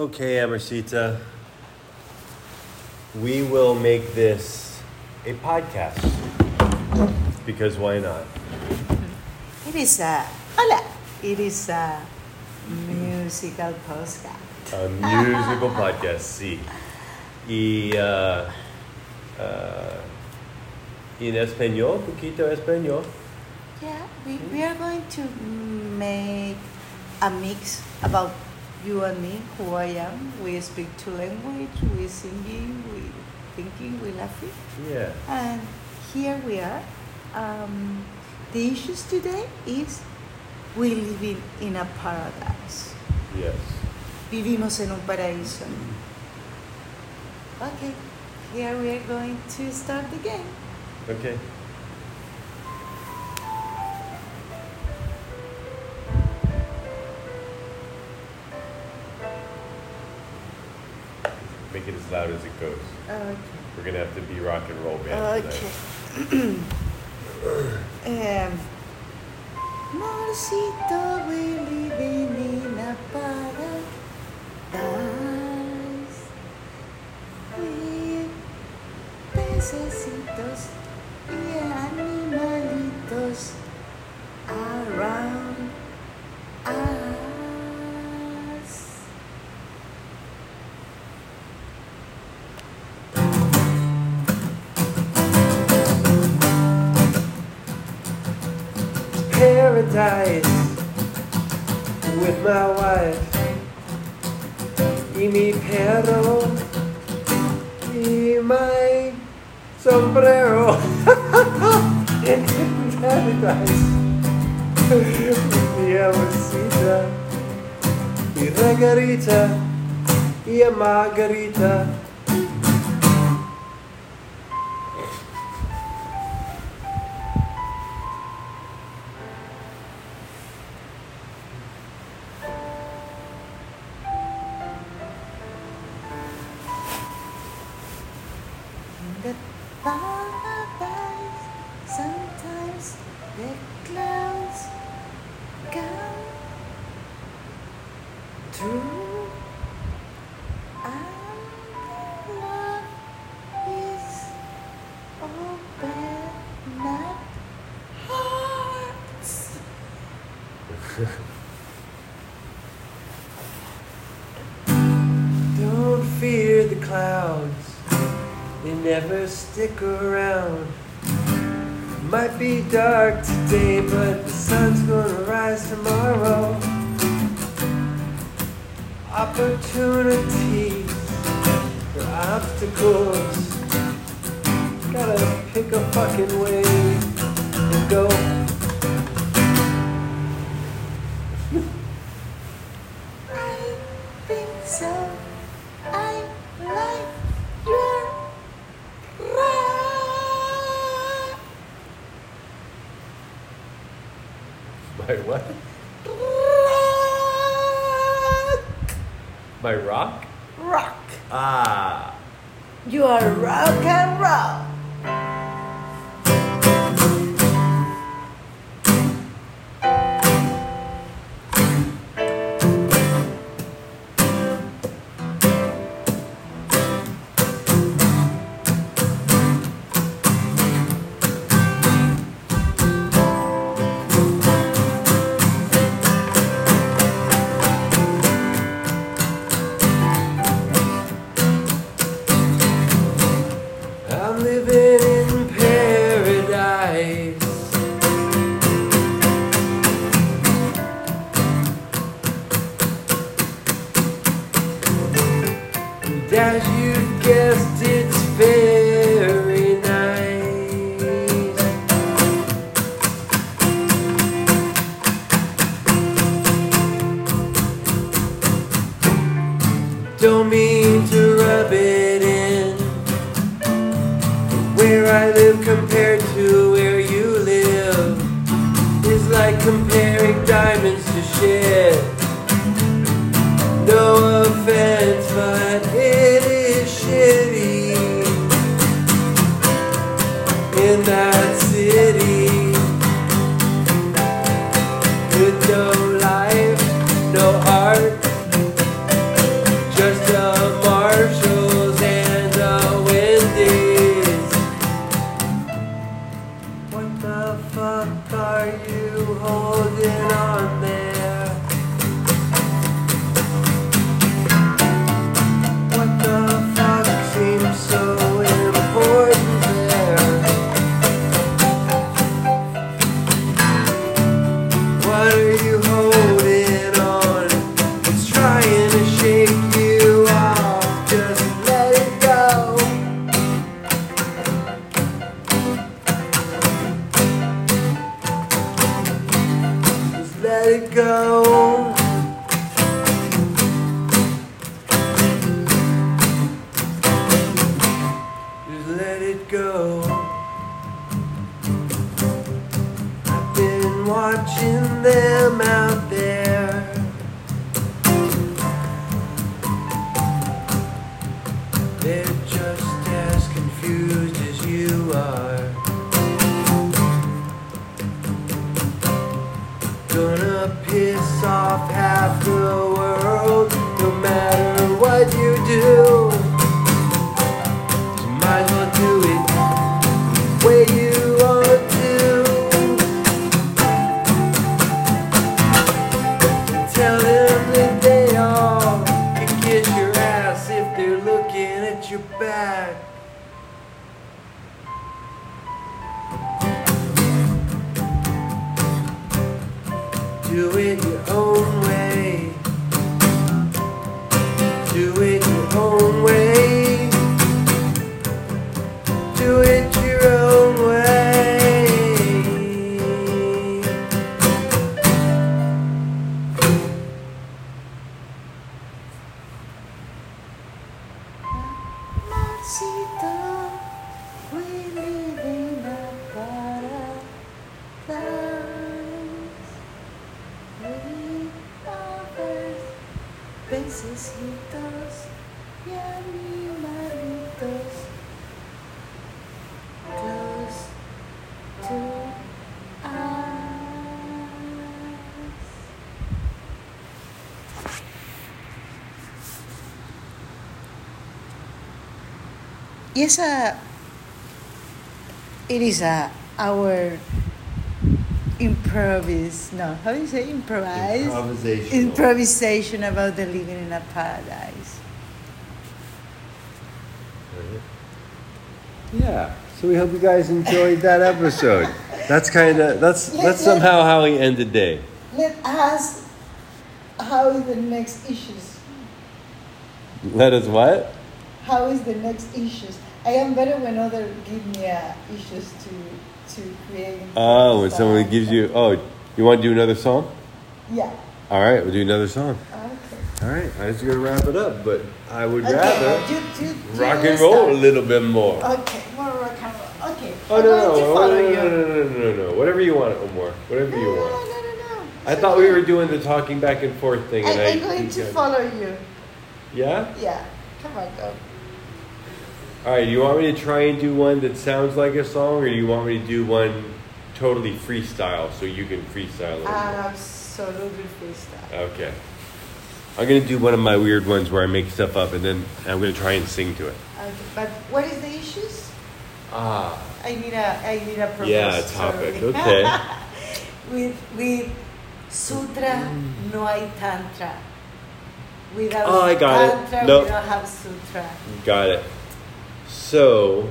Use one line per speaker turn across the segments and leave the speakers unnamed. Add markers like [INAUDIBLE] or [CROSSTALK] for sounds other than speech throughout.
Okay, Amarcita. We will make this a podcast. Because why not?
It is a hola. It is a musical podcast.
A musical podcast, [LAUGHS] sí. Y uh, uh, en español, poquito español.
Yeah, we, we are going to make a mix about you and me, who I am. We speak two language, we singing, we thinking, we laughing.
Yeah.
And here we are. Um, the issues today is we living in a paradise.
Yes.
Vivimos en un paraíso. Okay, here we are going to start the game.
Okay. As loud as it goes.
Okay.
We're gonna have to be rock and roll band
Okay.
tonight. [CLEARS THROAT]
um, Marcito, we living in Paradise with
my wife. Y mi perro. Y my sombrero. [LAUGHS] In paradise. Mi amorcita. Y regarita. Y a margarita. Never stick around. Might be dark today, but the sun's gonna rise tomorrow. Opportunities for obstacles. Gotta pick a fucking way and go. My what?
Rock.
My rock?
Rock.
Ah.
You are rock and roll.
You are you holding on there? They're just as confused as you are. Gonna piss off half the world no matter what you do.
Yes, uh, it is uh, our improvis. No, how do you say improvise?
Improvisational.
Improvisation about the living in a paradise.
Yeah. So we hope you guys enjoyed that episode. That's kind of that's that's somehow how we end the day.
Let us. How is the next issues?
Let us what?
How is the next issues? I am better when other give me uh, issues to to create.
Oh, when someone gives you oh, you want to do another song?
Yeah.
All right, we'll do another song.
Okay.
All right, I just gonna wrap it up, but I would
Okay,
rather
you, you, you
rock and roll a little bit more.
Okay, more rock and roll. Okay.
Oh
I'm
no no no no, no no no no no no whatever you want Omar whatever
No,
you
no, no,
want.
no, no, no.
I thought we were doing the talking back and forth thing,
I,
and I.
I'm going to follow you.
Yeah.
Yeah. Come on, go.
All right. Do you want me to try and do one that sounds like a song, or do you want me to do one totally freestyle so you can freestyle a?
Absolutely freestyle.
Okay. I'm gonna do one of my weird ones where I make stuff up and then I'm gonna try and sing to it.
Okay, but what is the issues?
Ah.
I need a I need a proposal.
Yeah, topic. Okay. [LAUGHS]
with with sutra no hay tantra. Without
Oh, I got it.
tantra,
Nope.
we don't have sutra.
Got it. So,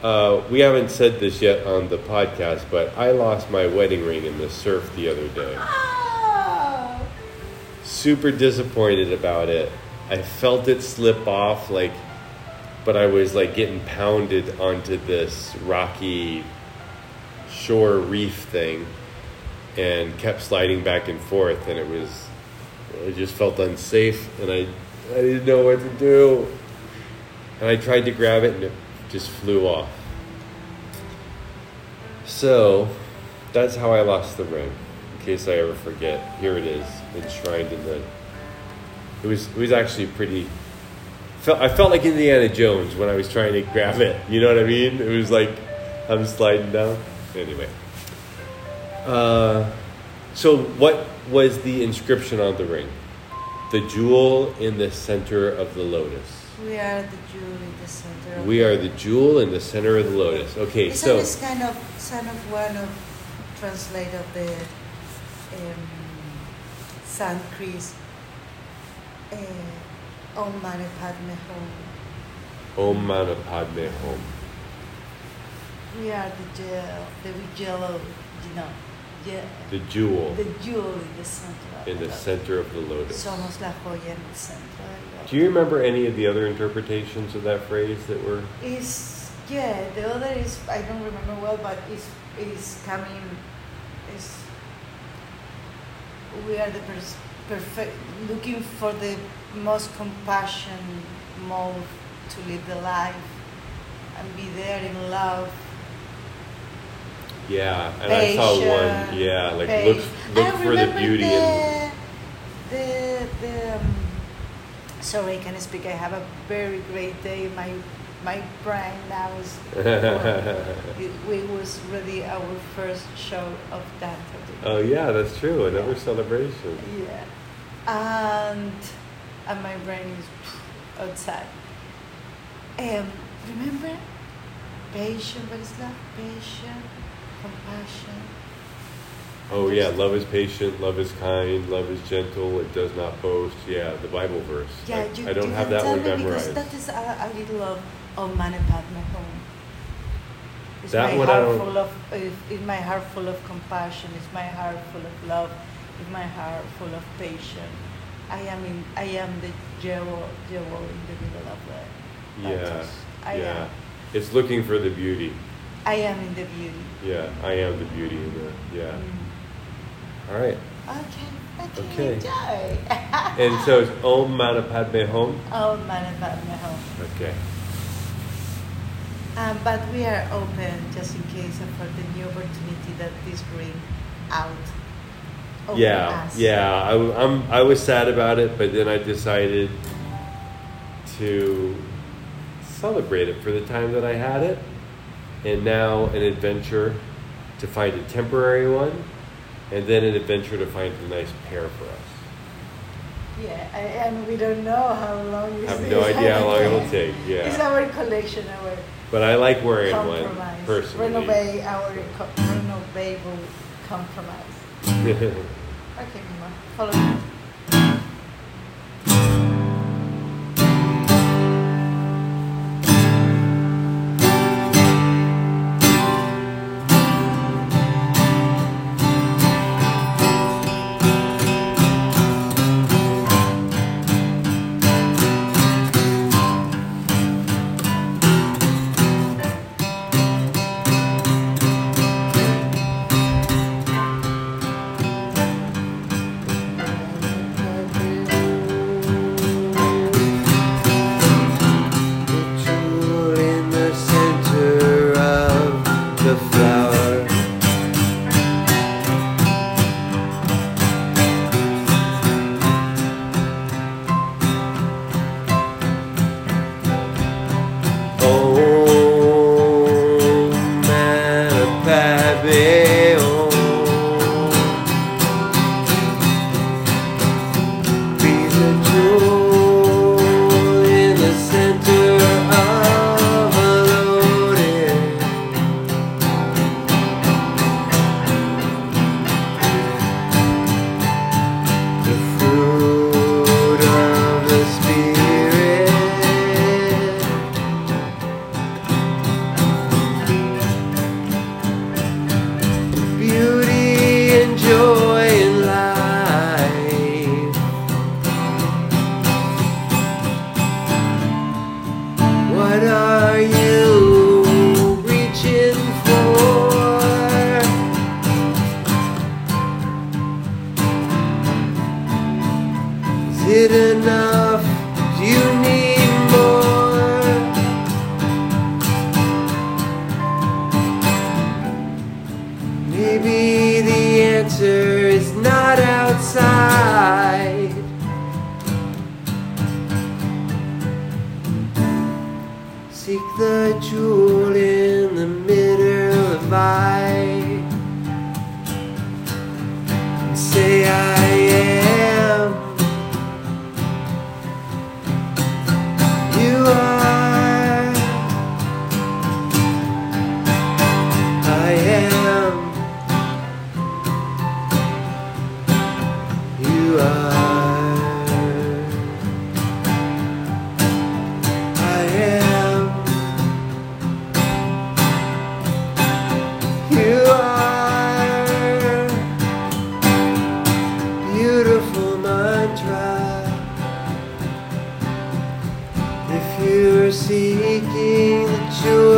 uh, we haven't said this yet on the podcast, but I lost my wedding ring in the surf the other day.
Oh,
Super disappointed about it. I felt it slip off, like, but I was like getting pounded onto this rocky shore reef thing and kept sliding back and forth, and it was, I just felt unsafe, and I, I didn't know what to do. And I tried to grab it, and it just flew off. So, that's how I lost the ring. In case I ever forget, here it is, enshrined in the. It was it was actually pretty. Felt, I felt like Indiana Jones when I was trying to grab it. You know what I mean? It was like I'm sliding down. Anyway. Uh, so what was the inscription on the ring? The jewel in the center of the lotus.
We are the jewel in the center. Of
We are the jewel in the center of the lotus. Okay,
Isn't
so
this kind of kind of one of translate of the um, Sanskrit uh, Om Mani Padme Hum.
Om Mani Padme Hum.
We are the jewel, the yellow, you know, yeah,
The jewel
the jewel in the center. of
in the
lotus.
center of the lotus.
Somos la joya en el centro. del lotus.
Do you remember any of the other interpretations of that phrase that were?
Is yeah, the other is I don't remember well, but is is coming is we are the pers- perfect looking for the most compassion mode to live the life and be there in love.
Yeah, and I saw one. Yeah, like look look
I
for the beauty in.
the, the, the um, sorry, can I can speak. I have a very great day. My my brain now is. [LAUGHS] it, it was really our first show of Dante.
Oh yeah, that's true. Another celebration.
Yeah, and and my brain is outside. Um, remember, patient. What is that? Patient, compassion.
Oh yeah, love is patient, love is kind, love is gentle, it does not boast. Yeah, the Bible verse.
Yeah,
I,
you,
I don't
you
have that
tell
one
me
memorized.
That is a, a little of, of Padme Hum. It's
That
my heart
don't-
full of is- is my heart full of compassion. It's my heart full of love. It's my heart full of patience. I am in I am the jewel jewel in the middle of the
yeah.
I
yeah.
am
It's looking for the beauty.
I am in the beauty.
Yeah, I am the beauty in the. Yeah.
Mm.
All right.
Okay, okay, enjoy.
And so it's [LAUGHS] Om Mani Padme Hum.
oh, Mane Padme Hum.
Okay.
Um, but we are open just in case for the new opportunity that this bring out. over
yeah,
us.
yeah. I, I'm, I was sad about it, but then I decided to celebrate it for the time that I had it, and now an adventure to find a temporary one, and then an adventure to find a nice pair for us.
Yeah, and we don't know how long
I have no idea how long it'll [LAUGHS] take. Yeah, It's
our collection, our
but I like wearing one personally.
Renovate our co- renovable compromise. [LAUGHS] Okay, Mima, follow me.
Maybe the answer is not outside. Seek the jewel seeking the jewel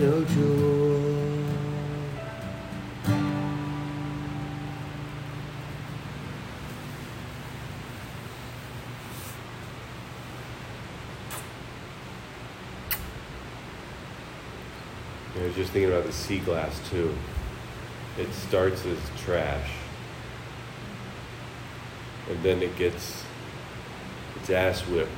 I was just thinking about the sea glass too. It starts as trash, and then it gets its ass whipped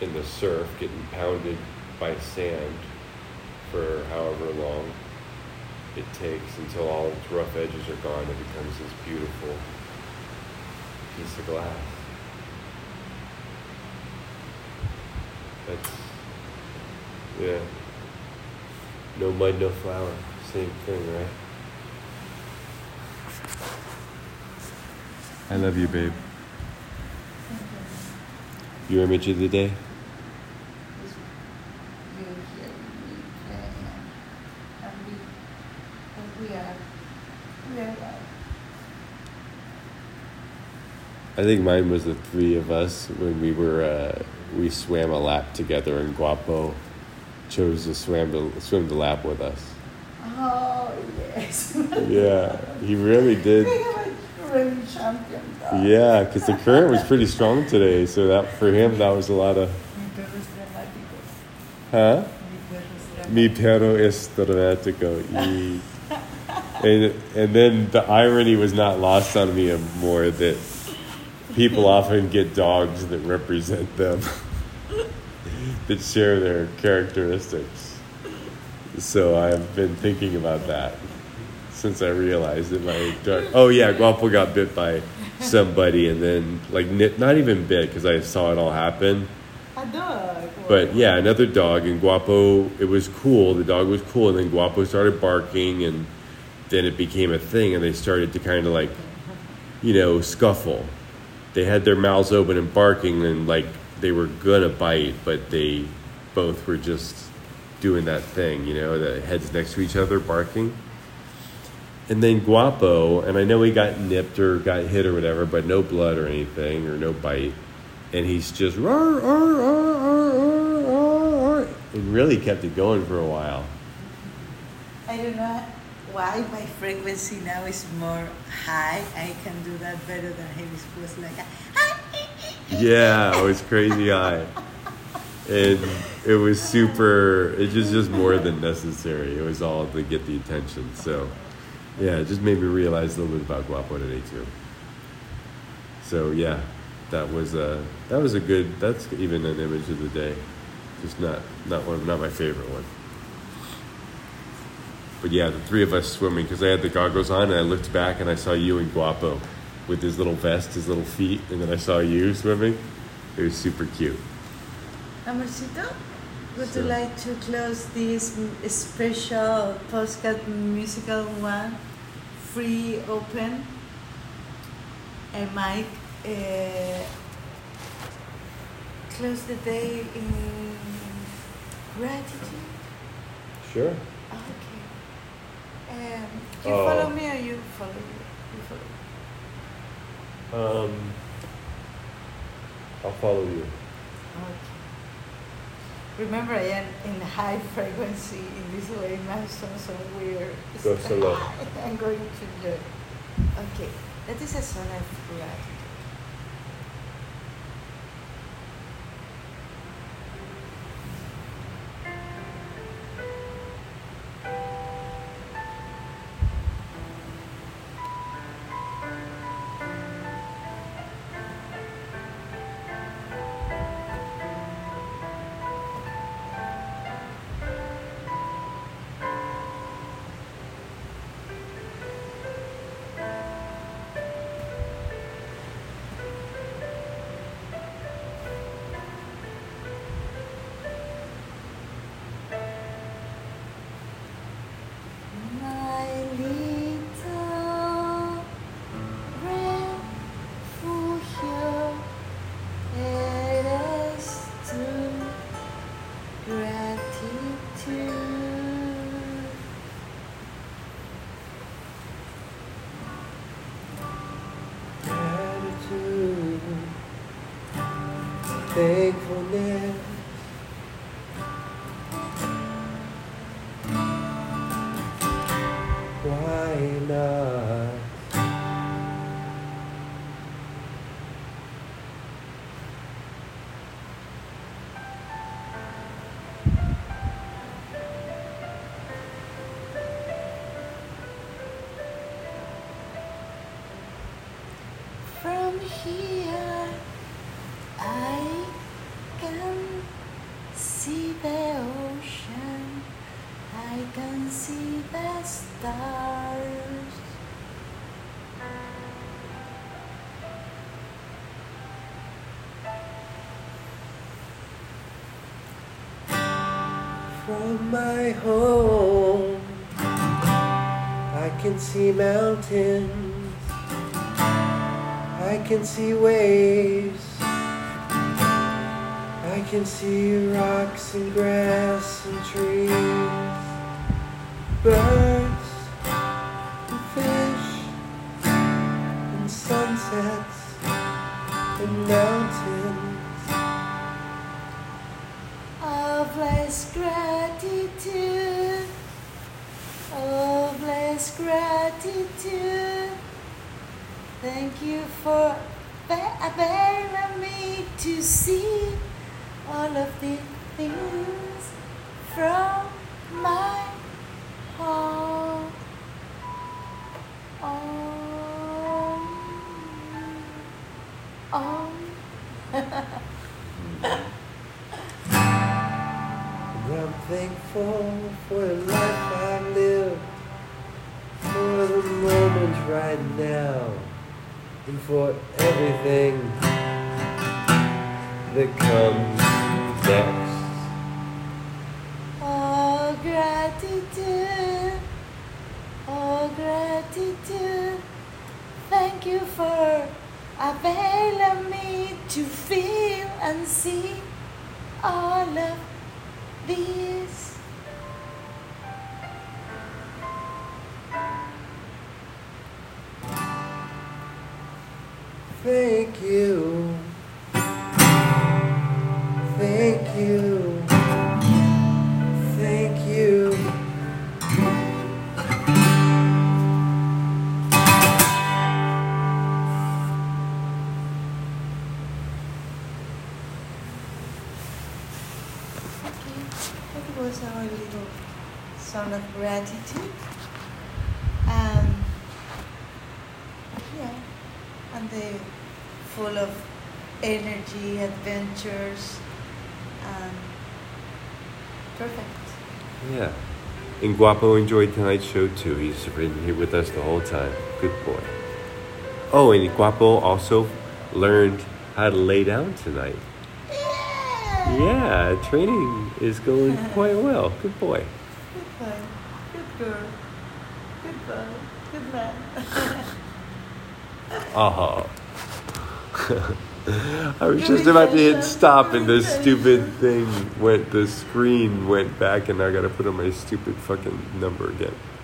in the surf, getting pounded by sand for however long it takes until all its rough edges are gone. It becomes this beautiful piece of glass. That's yeah. No mud, no flower. Same thing, right? I love you, babe. Your image of the day? I think mine was the three of us when we were uh, we swam a lap together, and Guapo chose to swim the swim the lap with us.
Oh, yes. [LAUGHS]
Yeah, he really did.
We have a really champion.
Yeah, because the current was pretty strong today, so that for him that was a lot of,
Mi perro es dramático.
huh?
Mi perro es dramático.
Mi perro es dramático. Y, [LAUGHS] and and then the irony was not lost on me more that people often get dogs that represent them, [LAUGHS] that share their characteristics. So I've been thinking about that since I realized that my dog. Oh yeah, Guapo got bit by somebody, and then like not even bit because I saw it all happen.
A dog.
But yeah, another dog, and Guapo, it was cool. The dog was cool, and then Guapo started barking, and then it became a thing, and they started to kind of like, you know, scuffle. They had their mouths open and barking, and like they were gonna bite, but they both were just doing that thing, you know, the heads next to each other barking. And then Guapo, and I know he got nipped or got hit or whatever, but no blood or anything or no bite. And he's just roar, roar, roar, roar, roar, roar, and really kept it going for a while.
I don't know why my frequency now is more high. I can do that better than. It was like,
Yeah, oh, it was crazy high. And it was super, it was just more than necessary. It was all to get the attention. So, yeah, it just made me realize a little bit about Guapo today, too. So, yeah, that was a, that was a good, that's even an image of the day. Just not, not one, not my favorite one.
But yeah, the three of us swimming because I had the goggles on and I looked back and I saw you and Guapo with his little vest, his little feet, and then I saw you swimming. It was super cute.
Amorcito, would
So-
you like to close this special podcast musical one? Free, open, and Mike, uh, close the day in gratitude?
Sure.
Okay. Um, you
Oh.
follow me or you follow me? You follow.
Um, I'll follow you.
Okay. Remember, I am in high frequency in this way, my son, so we're.
Go solo.
I'm going to do. Okay, that is a song of gratitude. From
my home, I can see mountains. I can see waves. I can see rocks and grass and trees, birds and fish and sunsets and mountains.
Thank you for availing me to see all of the things from my heart. On.
And [LAUGHS] I'm thankful for the life I live, for the moment right now, and for everything that comes next.
Oh, gratitude. Oh, gratitude. Thank you for availing me to feel and see all of these. That was our little song of gratitude. Um, yeah, and they full of energy, adventures, and perfect.
Yeah.
And Guapo enjoyed tonight's show too. He's been here with us the whole time. Good boy. Oh, and Guapo also learned how to lay down tonight. Yeah, training is going [LAUGHS] quite well. Good boy.
Good boy. Good girl. Good boy. Good man. [LAUGHS]
Uh huh. [LAUGHS] I was just about to hit stop and this stupid thing went, the screen went back and I gotta put on my stupid fucking number again.